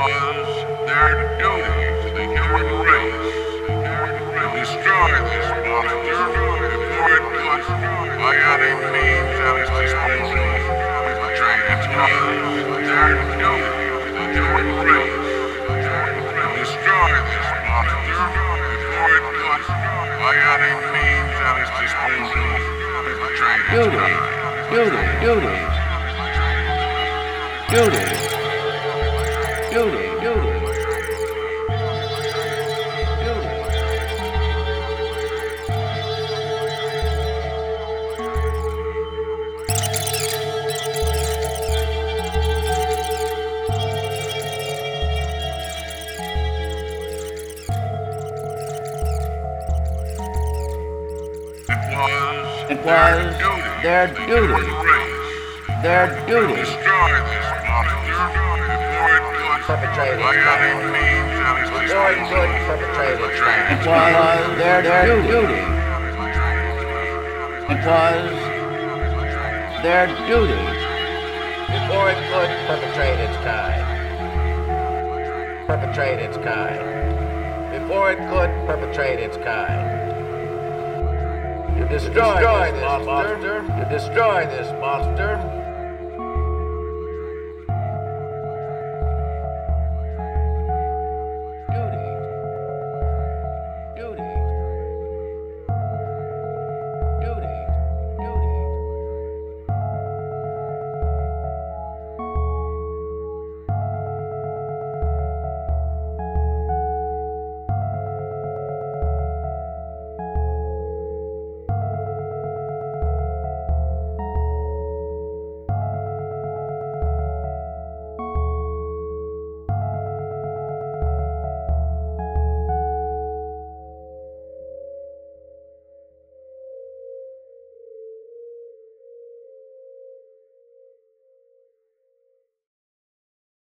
was their duty to the human race. To destroy this monster. Before it. By any means at its disposal, penetrate its was their duty to the human race. To destroy this monster. Before it. By any means at its disposal, penetrate its Duty, duty, duty, duty, duty, their duty. Their duty destroy monster before it could, Perpetrate its crime. means at its Before it could perpetrate its crime. its was their, their duty. It was their duty. Before it could perpetrate its kind. Perpetrate its kind. Before it could perpetrate its kind. To destroy, this monster. To destroy this monster